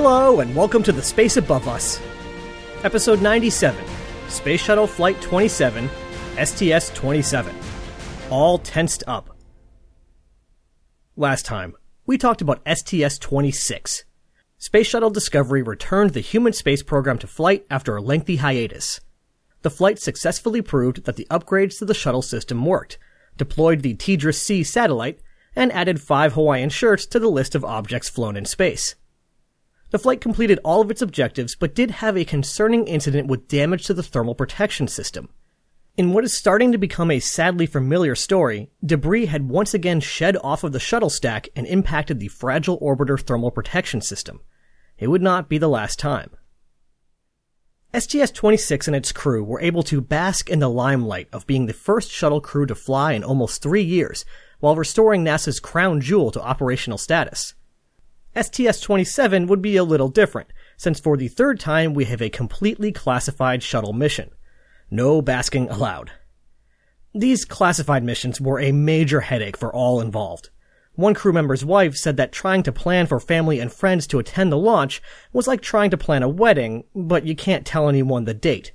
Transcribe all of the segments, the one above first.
Hello, and welcome to the Space Above Us. Episode 97 Space Shuttle Flight 27, STS 27. All tensed up. Last time, we talked about STS 26. Space Shuttle Discovery returned the human space program to flight after a lengthy hiatus. The flight successfully proved that the upgrades to the shuttle system worked, deployed the TDRS C satellite, and added five Hawaiian shirts to the list of objects flown in space. The flight completed all of its objectives, but did have a concerning incident with damage to the thermal protection system. In what is starting to become a sadly familiar story, debris had once again shed off of the shuttle stack and impacted the fragile orbiter thermal protection system. It would not be the last time. STS-26 and its crew were able to bask in the limelight of being the first shuttle crew to fly in almost three years, while restoring NASA's crown jewel to operational status. STS-27 would be a little different, since for the third time we have a completely classified shuttle mission. No basking allowed. These classified missions were a major headache for all involved. One crew member's wife said that trying to plan for family and friends to attend the launch was like trying to plan a wedding, but you can't tell anyone the date.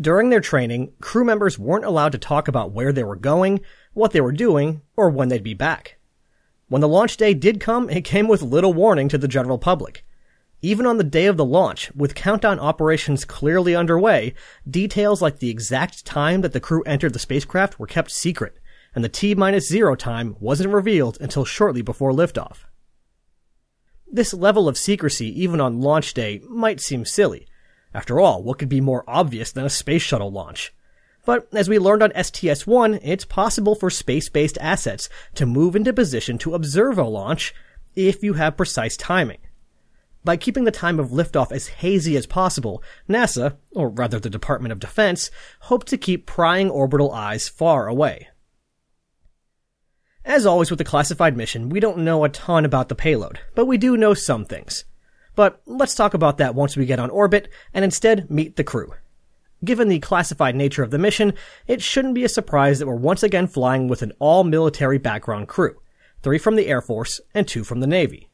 During their training, crew members weren't allowed to talk about where they were going, what they were doing, or when they'd be back. When the launch day did come, it came with little warning to the general public. Even on the day of the launch, with countdown operations clearly underway, details like the exact time that the crew entered the spacecraft were kept secret, and the T minus zero time wasn't revealed until shortly before liftoff. This level of secrecy, even on launch day, might seem silly. After all, what could be more obvious than a space shuttle launch? But as we learned on STS-1, it's possible for space-based assets to move into position to observe a launch if you have precise timing. By keeping the time of liftoff as hazy as possible, NASA, or rather the Department of Defense, hoped to keep prying orbital eyes far away. As always with the classified mission, we don't know a ton about the payload, but we do know some things. But let's talk about that once we get on orbit and instead meet the crew. Given the classified nature of the mission, it shouldn't be a surprise that we're once again flying with an all-military background crew, three from the Air Force and two from the Navy.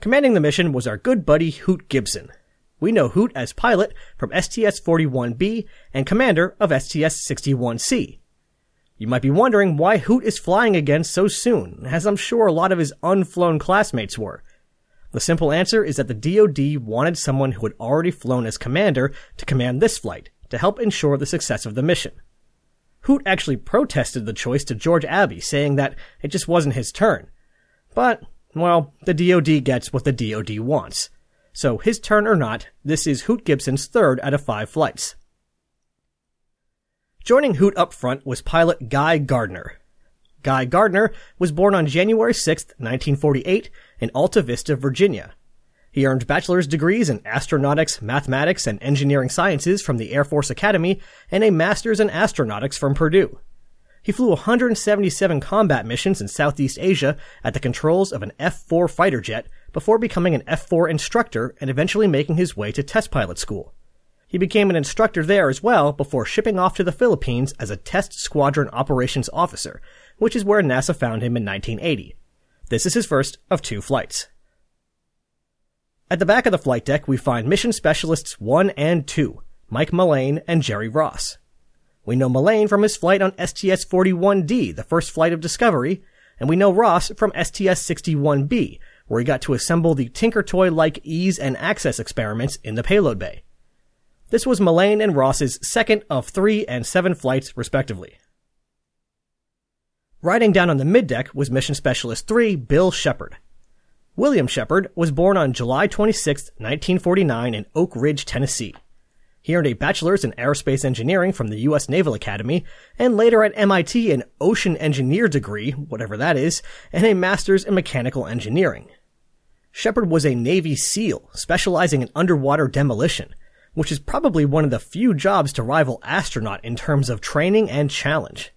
Commanding the mission was our good buddy Hoot Gibson. We know Hoot as pilot from STS-41B and commander of STS-61C. You might be wondering why Hoot is flying again so soon, as I'm sure a lot of his unflown classmates were. The simple answer is that the DoD wanted someone who had already flown as commander to command this flight, to help ensure the success of the mission. Hoot actually protested the choice to George Abbey, saying that it just wasn't his turn. But, well, the DoD gets what the DoD wants. So, his turn or not, this is Hoot Gibson's third out of five flights. Joining Hoot up front was pilot Guy Gardner, Guy Gardner was born on January 6, 1948, in Altavista, Virginia. He earned bachelor's degrees in astronautics, mathematics, and engineering sciences from the Air Force Academy and a master's in astronautics from Purdue. He flew 177 combat missions in Southeast Asia at the controls of an F-4 fighter jet before becoming an F-4 instructor and eventually making his way to test pilot school. He became an instructor there as well before shipping off to the Philippines as a test squadron operations officer, which is where NASA found him in 1980. This is his first of two flights. At the back of the flight deck, we find mission specialists 1 and 2, Mike Mullane and Jerry Ross. We know Mullane from his flight on STS-41D, the first flight of Discovery, and we know Ross from STS-61B, where he got to assemble the Tinker Toy-like EASE and ACCESS experiments in the payload bay. This was Mullane and Ross's second of three and seven flights, respectively. Riding down on the middeck was Mission Specialist 3, Bill Shepard. William Shepard was born on July 26, 1949 in Oak Ridge, Tennessee. He earned a bachelor's in aerospace engineering from the U.S. Naval Academy, and later at MIT an ocean engineer degree, whatever that is, and a master's in mechanical engineering. Shepard was a Navy SEAL, specializing in underwater demolition, which is probably one of the few jobs to rival astronaut in terms of training and challenge.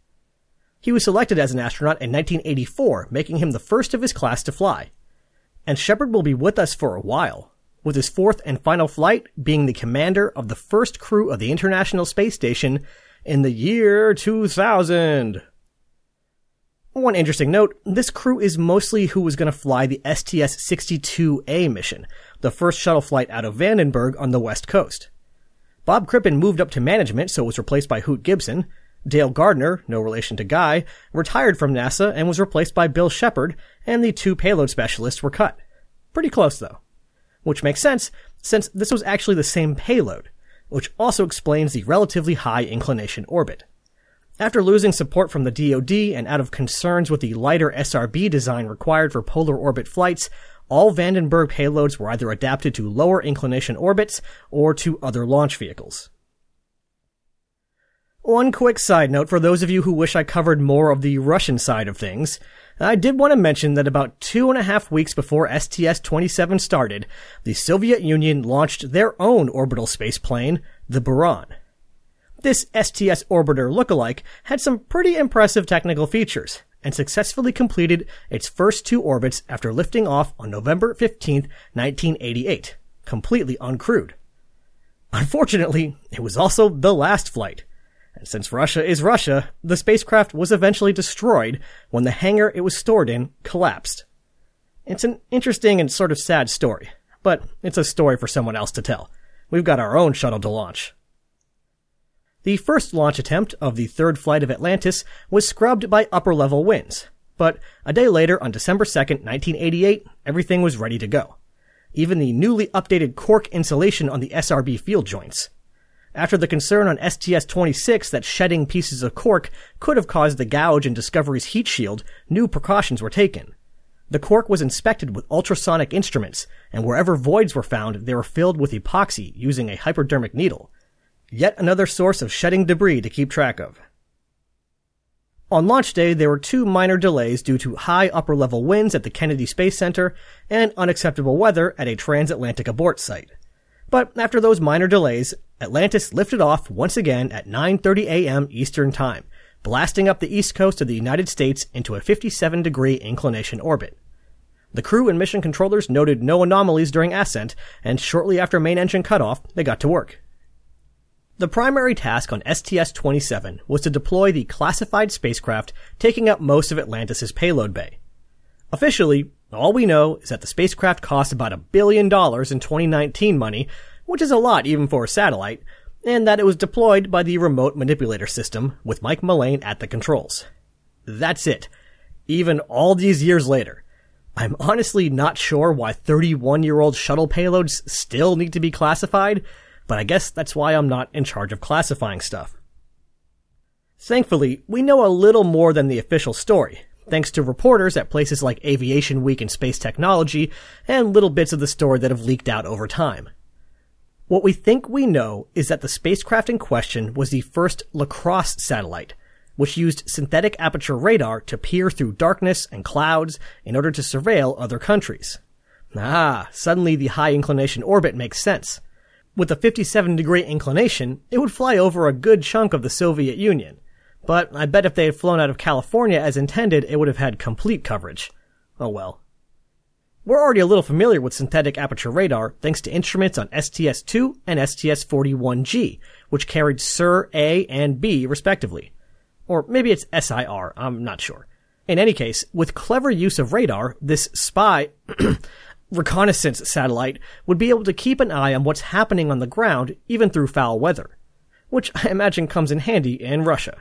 He was selected as an astronaut in 1984, making him the first of his class to fly. And Shepard will be with us for a while, with his fourth and final flight being the commander of the first crew of the International Space Station in the year 2000. One interesting note, this crew is mostly who was going to fly the STS-62A mission, the first shuttle flight out of Vandenberg on the west coast. Bob Crippen moved up to management, so was replaced by Hoot Gibson. Dale Gardner, no relation to Guy, retired from NASA and was replaced by Bill Shepard, and the two payload specialists were cut. Pretty close though. Which makes sense, since this was actually the same payload, which also explains the relatively high inclination orbit. After losing support from the DoD and out of concerns with the lighter SRB design required for polar orbit flights, all Vandenberg payloads were either adapted to lower inclination orbits or to other launch vehicles. One quick side note for those of you who wish I covered more of the Russian side of things. I did want to mention that about two and a half weeks before STS-27 started, the Soviet Union launched their own orbital space plane, the Buran. This STS orbiter lookalike had some pretty impressive technical features and successfully completed its first two orbits after lifting off on November 15, 1988, completely uncrewed. Unfortunately, it was also the last flight. And since Russia is Russia, the spacecraft was eventually destroyed when the hangar it was stored in collapsed. It's an interesting and sort of sad story, but it's a story for someone else to tell. We've got our own shuttle to launch. The first launch attempt of the third flight of Atlantis was scrubbed by upper level winds, but a day later, on December 2nd, 1988, everything was ready to go. Even the newly updated cork insulation on the SRB field joints. After the concern on STS-26 that shedding pieces of cork could have caused the gouge in Discovery's heat shield, new precautions were taken. The cork was inspected with ultrasonic instruments, and wherever voids were found, they were filled with epoxy using a hypodermic needle. Yet another source of shedding debris to keep track of. On launch day, there were two minor delays due to high upper level winds at the Kennedy Space Center and unacceptable weather at a transatlantic abort site. But after those minor delays, Atlantis lifted off once again at 9:30 a.m. Eastern Time, blasting up the east coast of the United States into a 57 degree inclination orbit. The crew and mission controllers noted no anomalies during ascent, and shortly after main engine cutoff, they got to work. The primary task on STS-27 was to deploy the classified spacecraft taking up most of Atlantis' payload bay. Officially, all we know is that the spacecraft cost about a billion dollars in 2019 money, which is a lot even for a satellite, and that it was deployed by the Remote Manipulator System with Mike Mullane at the controls. That's it. Even all these years later. I'm honestly not sure why 31 year old shuttle payloads still need to be classified, but I guess that's why I'm not in charge of classifying stuff. Thankfully, we know a little more than the official story, thanks to reporters at places like Aviation Week and Space Technology, and little bits of the story that have leaked out over time. What we think we know is that the spacecraft in question was the first LaCrosse satellite, which used synthetic aperture radar to peer through darkness and clouds in order to surveil other countries. Ah, suddenly the high inclination orbit makes sense. With a 57 degree inclination, it would fly over a good chunk of the Soviet Union. But I bet if they had flown out of California as intended, it would have had complete coverage. Oh well. We're already a little familiar with synthetic aperture radar thanks to instruments on STS-2 and STS-41G, which carried SIR A and B respectively. Or maybe it's SIR, I'm not sure. In any case, with clever use of radar, this spy reconnaissance satellite would be able to keep an eye on what's happening on the ground even through foul weather, which I imagine comes in handy in Russia.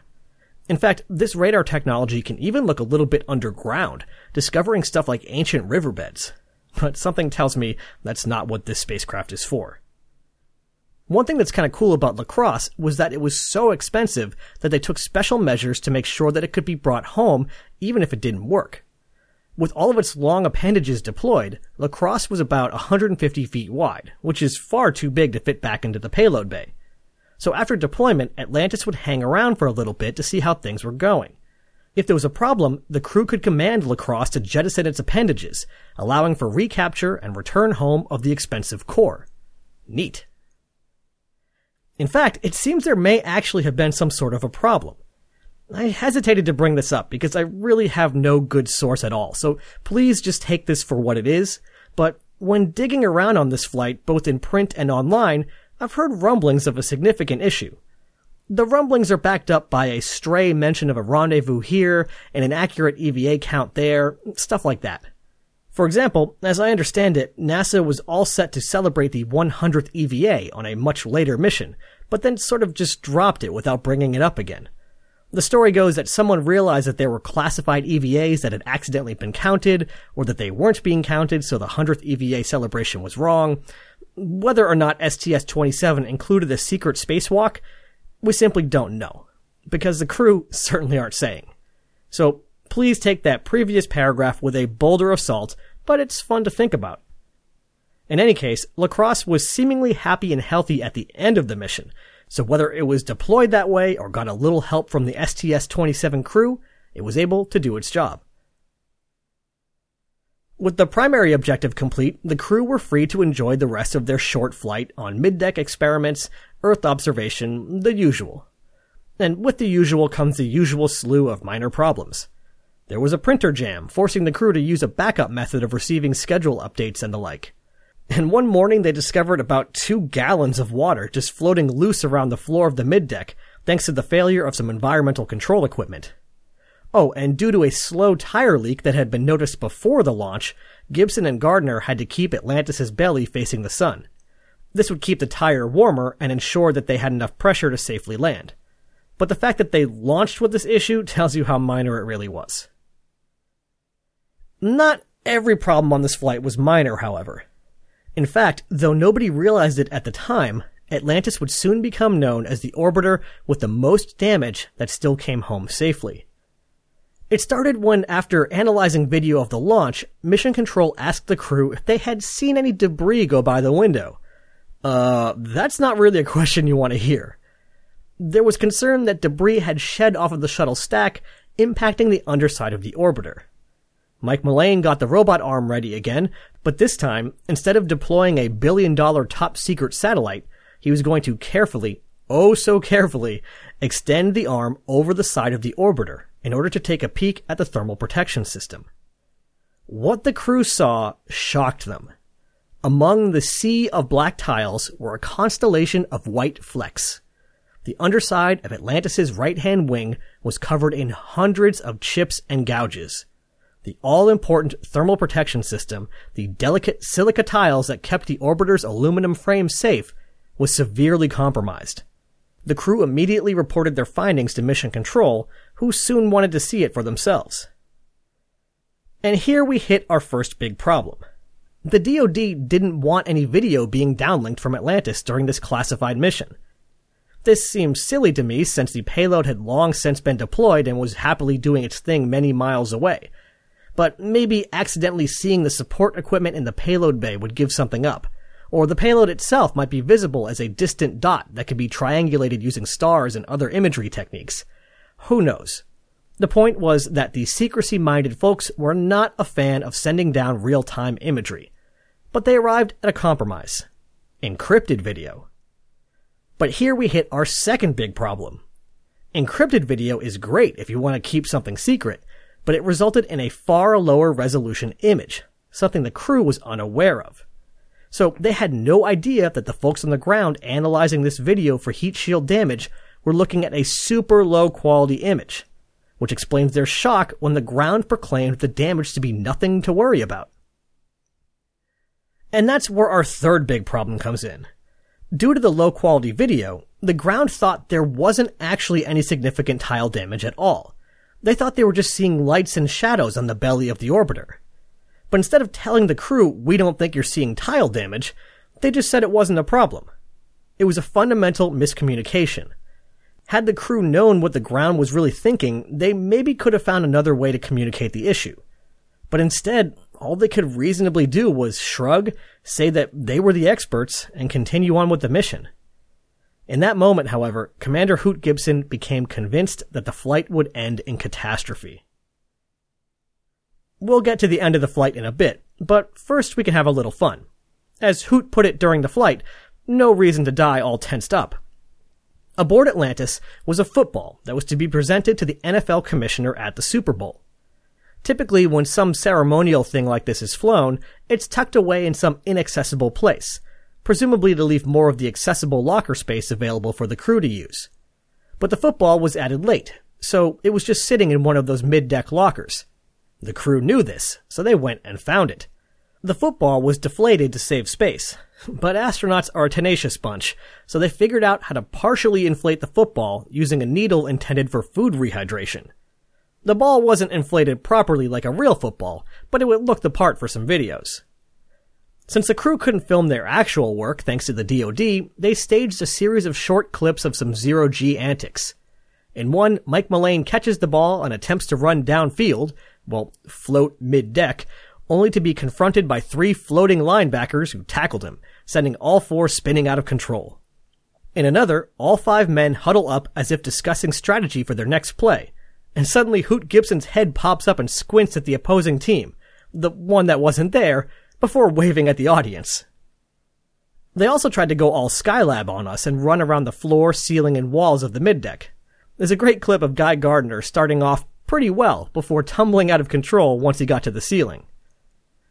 In fact, this radar technology can even look a little bit underground, discovering stuff like ancient riverbeds. But something tells me that's not what this spacecraft is for. One thing that's kind of cool about LaCrosse was that it was so expensive that they took special measures to make sure that it could be brought home even if it didn't work. With all of its long appendages deployed, LaCrosse was about 150 feet wide, which is far too big to fit back into the payload bay. So after deployment, Atlantis would hang around for a little bit to see how things were going. If there was a problem, the crew could command LaCrosse to jettison its appendages, allowing for recapture and return home of the expensive core. Neat. In fact, it seems there may actually have been some sort of a problem. I hesitated to bring this up because I really have no good source at all, so please just take this for what it is. But when digging around on this flight, both in print and online, I've heard rumblings of a significant issue. The rumblings are backed up by a stray mention of a rendezvous here and an accurate EVA count there, stuff like that. For example, as I understand it, NASA was all set to celebrate the 100th EVA on a much later mission, but then sort of just dropped it without bringing it up again. The story goes that someone realized that there were classified EVAs that had accidentally been counted, or that they weren't being counted, so the 100th EVA celebration was wrong. Whether or not STS-27 included a secret spacewalk, we simply don't know, because the crew certainly aren't saying. So please take that previous paragraph with a boulder of salt, but it's fun to think about. In any case, LaCrosse was seemingly happy and healthy at the end of the mission, so whether it was deployed that way or got a little help from the STS-27 crew, it was able to do its job. With the primary objective complete, the crew were free to enjoy the rest of their short flight on mid-deck experiments, Earth observation, the usual. And with the usual comes the usual slew of minor problems. There was a printer jam, forcing the crew to use a backup method of receiving schedule updates and the like. And one morning they discovered about two gallons of water just floating loose around the floor of the middeck, thanks to the failure of some environmental control equipment. Oh, and due to a slow tire leak that had been noticed before the launch, Gibson and Gardner had to keep Atlantis' belly facing the sun. This would keep the tire warmer and ensure that they had enough pressure to safely land. But the fact that they launched with this issue tells you how minor it really was. Not every problem on this flight was minor, however. In fact, though nobody realized it at the time, Atlantis would soon become known as the orbiter with the most damage that still came home safely. It started when, after analyzing video of the launch, Mission Control asked the crew if they had seen any debris go by the window. Uh, that's not really a question you want to hear. There was concern that debris had shed off of the shuttle stack, impacting the underside of the orbiter. Mike Mullane got the robot arm ready again, but this time, instead of deploying a billion dollar top secret satellite, he was going to carefully, oh so carefully, extend the arm over the side of the orbiter in order to take a peek at the thermal protection system. What the crew saw shocked them. Among the sea of black tiles were a constellation of white flecks. The underside of Atlantis' right hand wing was covered in hundreds of chips and gouges. The all-important thermal protection system, the delicate silica tiles that kept the orbiter's aluminum frame safe, was severely compromised. The crew immediately reported their findings to Mission Control, who soon wanted to see it for themselves. And here we hit our first big problem. The DoD didn't want any video being downlinked from Atlantis during this classified mission. This seems silly to me since the payload had long since been deployed and was happily doing its thing many miles away, but maybe accidentally seeing the support equipment in the payload bay would give something up. Or the payload itself might be visible as a distant dot that could be triangulated using stars and other imagery techniques. Who knows? The point was that the secrecy minded folks were not a fan of sending down real time imagery. But they arrived at a compromise. Encrypted video. But here we hit our second big problem. Encrypted video is great if you want to keep something secret, but it resulted in a far lower resolution image, something the crew was unaware of. So they had no idea that the folks on the ground analyzing this video for heat shield damage were looking at a super low quality image, which explains their shock when the ground proclaimed the damage to be nothing to worry about. And that's where our third big problem comes in. Due to the low quality video, the ground thought there wasn't actually any significant tile damage at all, they thought they were just seeing lights and shadows on the belly of the orbiter. But instead of telling the crew, we don't think you're seeing tile damage, they just said it wasn't a problem. It was a fundamental miscommunication. Had the crew known what the ground was really thinking, they maybe could have found another way to communicate the issue. But instead, all they could reasonably do was shrug, say that they were the experts, and continue on with the mission. In that moment, however, Commander Hoot Gibson became convinced that the flight would end in catastrophe. We'll get to the end of the flight in a bit, but first we can have a little fun. As Hoot put it during the flight, no reason to die all tensed up. Aboard Atlantis was a football that was to be presented to the NFL commissioner at the Super Bowl. Typically, when some ceremonial thing like this is flown, it's tucked away in some inaccessible place, presumably to leave more of the accessible locker space available for the crew to use. but the football was added late, so it was just sitting in one of those mid-deck lockers. The crew knew this, so they went and found it. The football was deflated to save space, but astronauts are a tenacious bunch, so they figured out how to partially inflate the football using a needle intended for food rehydration. The ball wasn't inflated properly like a real football, but it would look the part for some videos. Since the crew couldn't film their actual work thanks to the DoD, they staged a series of short clips of some zero-G antics. In one, Mike Mullane catches the ball and attempts to run downfield, well, float mid-deck, only to be confronted by three floating linebackers who tackled him, sending all four spinning out of control. In another, all five men huddle up as if discussing strategy for their next play, and suddenly Hoot Gibson's head pops up and squints at the opposing team, the one that wasn't there, before waving at the audience. They also tried to go all Skylab on us and run around the floor, ceiling, and walls of the middeck. There's a great clip of Guy Gardner starting off pretty well before tumbling out of control once he got to the ceiling.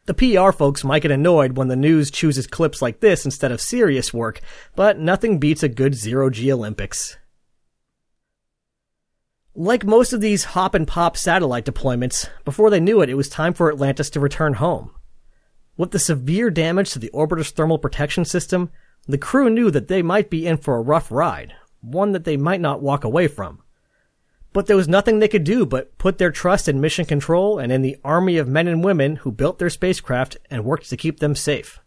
The PR folks might get annoyed when the news chooses clips like this instead of serious work, but nothing beats a good zero G Olympics. Like most of these hop and pop satellite deployments, before they knew it, it was time for Atlantis to return home. With the severe damage to the orbiter's thermal protection system, the crew knew that they might be in for a rough ride, one that they might not walk away from. But there was nothing they could do but put their trust in mission control and in the army of men and women who built their spacecraft and worked to keep them safe.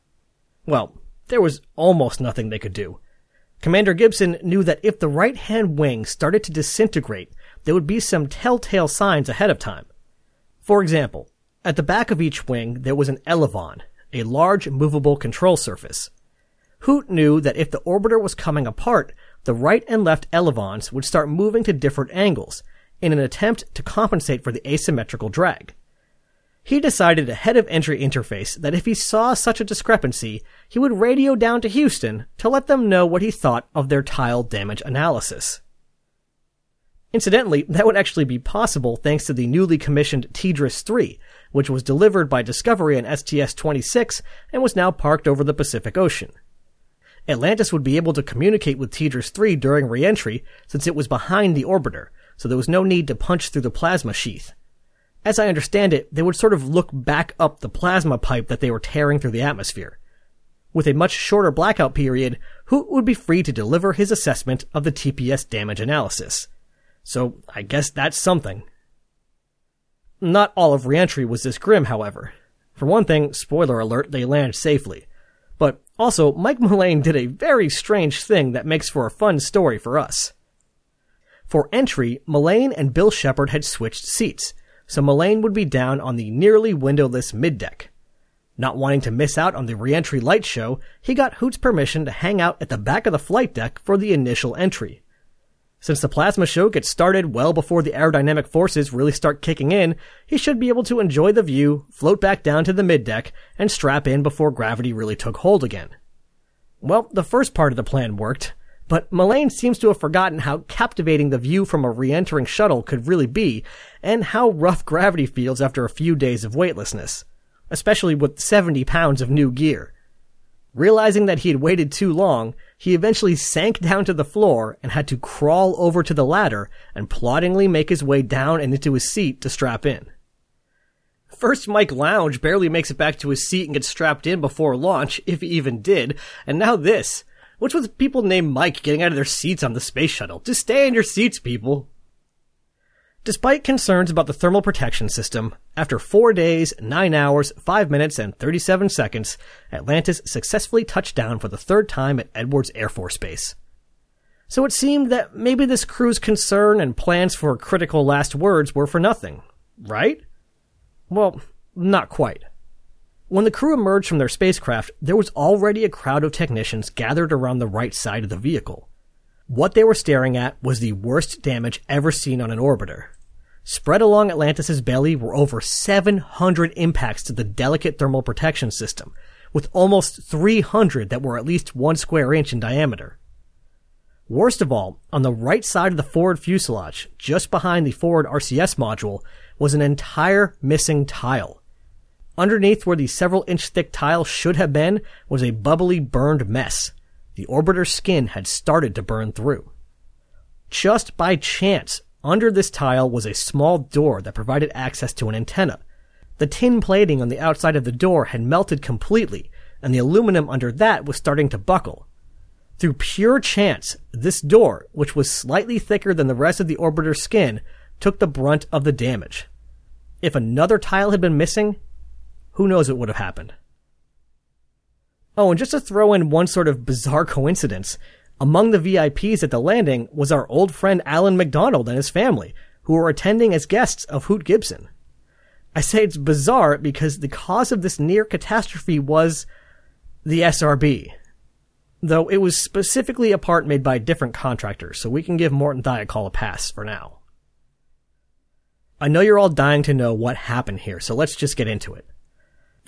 Well, there was almost nothing they could do. Commander Gibson knew that if the right hand wing started to disintegrate, there would be some telltale signs ahead of time. For example, at the back of each wing there was an elevon, a large movable control surface. Hoot knew that if the orbiter was coming apart, the right and left elevons would start moving to different angles in an attempt to compensate for the asymmetrical drag. He decided ahead of entry interface that if he saw such a discrepancy, he would radio down to Houston to let them know what he thought of their tile damage analysis. Incidentally, that would actually be possible thanks to the newly commissioned TDRS 3, which was delivered by Discovery on STS-26 and was now parked over the Pacific Ocean. Atlantis would be able to communicate with TDRS 3 during reentry since it was behind the orbiter, so there was no need to punch through the plasma sheath. As I understand it, they would sort of look back up the plasma pipe that they were tearing through the atmosphere. With a much shorter blackout period, Hoot would be free to deliver his assessment of the TPS damage analysis. So I guess that's something. Not all of reentry was this grim, however. For one thing, spoiler alert, they land safely. But also, Mike Mullane did a very strange thing that makes for a fun story for us. For entry, Mullane and Bill Shepard had switched seats, so Mullane would be down on the nearly windowless middeck. Not wanting to miss out on the reentry light show, he got Hoot's permission to hang out at the back of the flight deck for the initial entry. Since the plasma show gets started well before the aerodynamic forces really start kicking in, he should be able to enjoy the view, float back down to the middeck, and strap in before gravity really took hold again. Well, the first part of the plan worked, but Mullane seems to have forgotten how captivating the view from a re-entering shuttle could really be, and how rough gravity feels after a few days of weightlessness, especially with 70 pounds of new gear. Realizing that he had waited too long, he eventually sank down to the floor and had to crawl over to the ladder and ploddingly make his way down and into his seat to strap in. First, Mike Lounge barely makes it back to his seat and gets strapped in before launch, if he even did, and now this. What's with people named Mike getting out of their seats on the space shuttle? Just stay in your seats, people. Despite concerns about the thermal protection system, after four days, nine hours, five minutes, and 37 seconds, Atlantis successfully touched down for the third time at Edwards Air Force Base. So it seemed that maybe this crew's concern and plans for critical last words were for nothing, right? Well, not quite. When the crew emerged from their spacecraft, there was already a crowd of technicians gathered around the right side of the vehicle. What they were staring at was the worst damage ever seen on an orbiter. Spread along Atlantis's belly were over 700 impacts to the delicate thermal protection system, with almost 300 that were at least one square inch in diameter. Worst of all, on the right side of the forward fuselage, just behind the forward RCS module, was an entire missing tile. Underneath where the several inch thick tile should have been was a bubbly burned mess. The orbiter's skin had started to burn through. Just by chance, under this tile was a small door that provided access to an antenna. The tin plating on the outside of the door had melted completely, and the aluminum under that was starting to buckle. Through pure chance, this door, which was slightly thicker than the rest of the orbiter's skin, took the brunt of the damage. If another tile had been missing, who knows what would have happened. Oh, and just to throw in one sort of bizarre coincidence, among the VIPs at the landing was our old friend Allan McDonald and his family, who were attending as guests of Hoot Gibson. I say it's bizarre because the cause of this near catastrophe was the SRB. Though it was specifically a part made by a different contractors, so we can give Morton Thiokol a pass for now. I know you're all dying to know what happened here, so let's just get into it.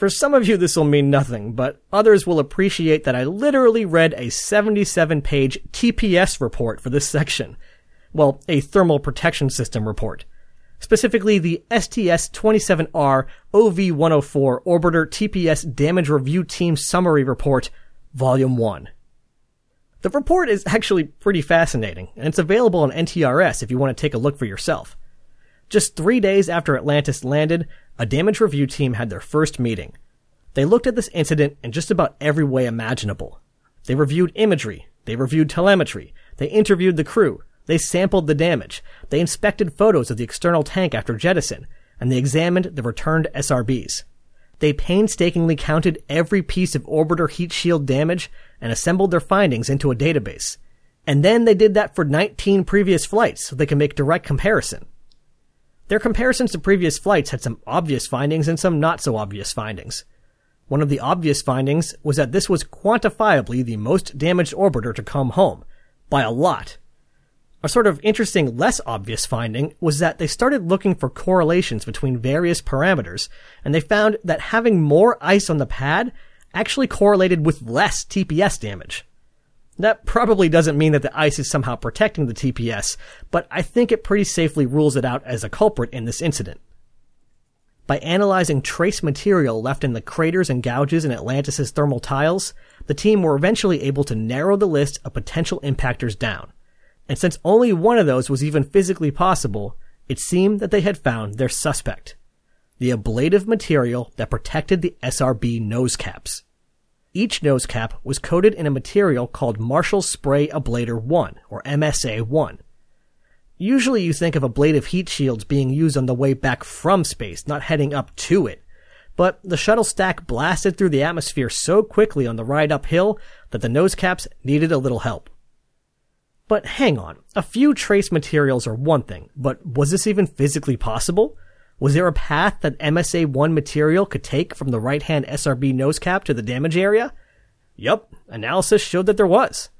For some of you, this will mean nothing, but others will appreciate that I literally read a 77 page TPS report for this section. Well, a thermal protection system report. Specifically, the STS-27R OV-104 Orbiter TPS Damage Review Team Summary Report, Volume 1. The report is actually pretty fascinating, and it's available on NTRS if you want to take a look for yourself. Just three days after Atlantis landed, a damage review team had their first meeting. They looked at this incident in just about every way imaginable. They reviewed imagery, they reviewed telemetry, they interviewed the crew, they sampled the damage, they inspected photos of the external tank after jettison, and they examined the returned SRBs. They painstakingly counted every piece of orbiter heat shield damage and assembled their findings into a database. And then they did that for 19 previous flights so they can make direct comparison. Their comparisons to previous flights had some obvious findings and some not so obvious findings. One of the obvious findings was that this was quantifiably the most damaged orbiter to come home, by a lot. A sort of interesting, less obvious finding was that they started looking for correlations between various parameters, and they found that having more ice on the pad actually correlated with less TPS damage. That probably doesn't mean that the ice is somehow protecting the TPS, but I think it pretty safely rules it out as a culprit in this incident. By analyzing trace material left in the craters and gouges in Atlantis' thermal tiles, the team were eventually able to narrow the list of potential impactors down. And since only one of those was even physically possible, it seemed that they had found their suspect. The ablative material that protected the SRB nose caps. Each nose cap was coated in a material called Marshall Spray Ablator 1, or MSA 1. Usually you think of ablative heat shields being used on the way back from space, not heading up to it. But the shuttle stack blasted through the atmosphere so quickly on the ride uphill that the nose caps needed a little help. But hang on, a few trace materials are one thing, but was this even physically possible? Was there a path that MSA-1 material could take from the right-hand SRB nose cap to the damage area? Yup, analysis showed that there was.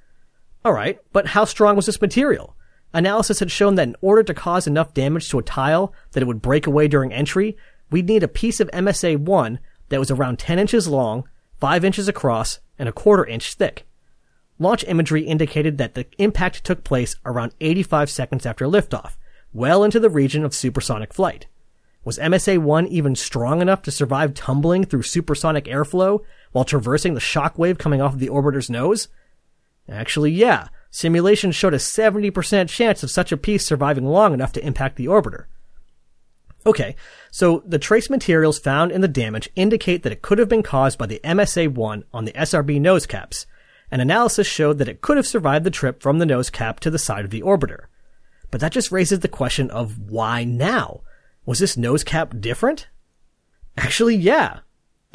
Alright, but how strong was this material? Analysis had shown that in order to cause enough damage to a tile that it would break away during entry, we'd need a piece of MSA-1 that was around 10 inches long, 5 inches across, and a quarter inch thick. Launch imagery indicated that the impact took place around 85 seconds after liftoff, well into the region of supersonic flight. Was MSA-1 even strong enough to survive tumbling through supersonic airflow while traversing the shock wave coming off of the orbiter's nose? Actually, yeah. Simulations showed a 70% chance of such a piece surviving long enough to impact the orbiter. Okay, so the trace materials found in the damage indicate that it could have been caused by the MSA-1 on the SRB nose caps, and analysis showed that it could have survived the trip from the nose cap to the side of the orbiter. But that just raises the question of why now? Was this nose cap different? Actually, yeah.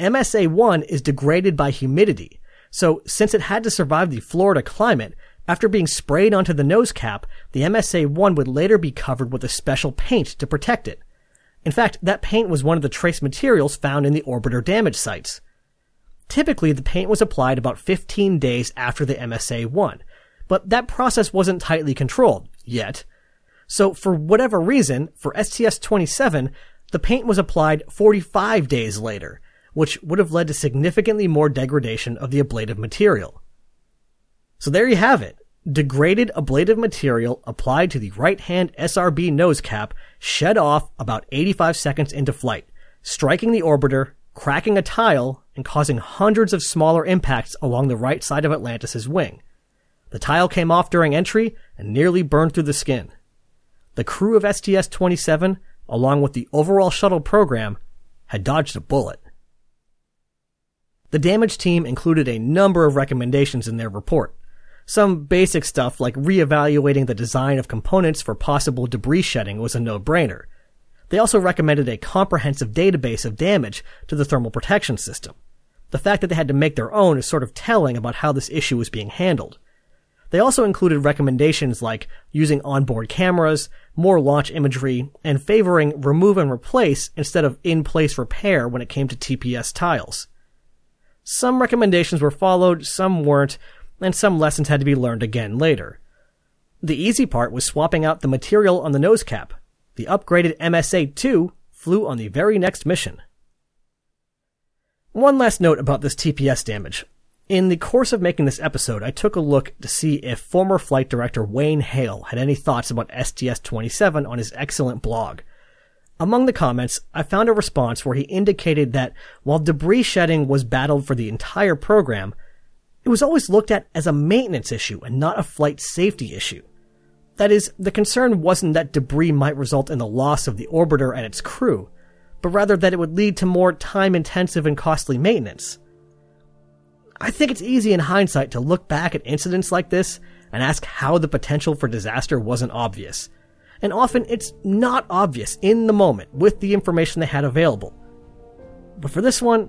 MSA-1 is degraded by humidity, so since it had to survive the Florida climate, after being sprayed onto the nose cap, the MSA-1 would later be covered with a special paint to protect it. In fact, that paint was one of the trace materials found in the orbiter damage sites. Typically, the paint was applied about 15 days after the MSA-1, but that process wasn't tightly controlled, yet, so for whatever reason, for STS-27, the paint was applied 45 days later, which would have led to significantly more degradation of the ablative material. So there you have it. Degraded ablative material applied to the right-hand SRB nose cap shed off about 85 seconds into flight, striking the orbiter, cracking a tile, and causing hundreds of smaller impacts along the right side of Atlantis' wing. The tile came off during entry and nearly burned through the skin. The crew of STS 27, along with the overall shuttle program, had dodged a bullet. The damage team included a number of recommendations in their report. Some basic stuff like reevaluating the design of components for possible debris shedding was a no-brainer. They also recommended a comprehensive database of damage to the thermal protection system. The fact that they had to make their own is sort of telling about how this issue was being handled. They also included recommendations like using onboard cameras, more launch imagery, and favoring remove and replace instead of in-place repair when it came to TPS tiles. Some recommendations were followed, some weren't, and some lessons had to be learned again later. The easy part was swapping out the material on the nose cap. The upgraded MSA-2 flew on the very next mission. One last note about this TPS damage. In the course of making this episode, I took a look to see if former flight director Wayne Hale had any thoughts about STS-27 on his excellent blog. Among the comments, I found a response where he indicated that while debris shedding was battled for the entire program, it was always looked at as a maintenance issue and not a flight safety issue. That is, the concern wasn't that debris might result in the loss of the orbiter and its crew, but rather that it would lead to more time intensive and costly maintenance. I think it's easy in hindsight to look back at incidents like this and ask how the potential for disaster wasn't obvious. And often it's not obvious in the moment with the information they had available. But for this one,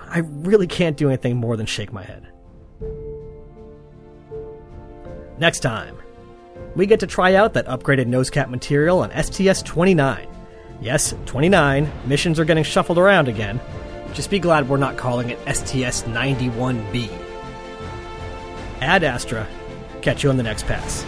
I really can't do anything more than shake my head. Next time, we get to try out that upgraded nose cap material on STS 29. Yes, 29, missions are getting shuffled around again, just be glad we're not calling it STS 91B. Ad Astra. Catch you on the next pass.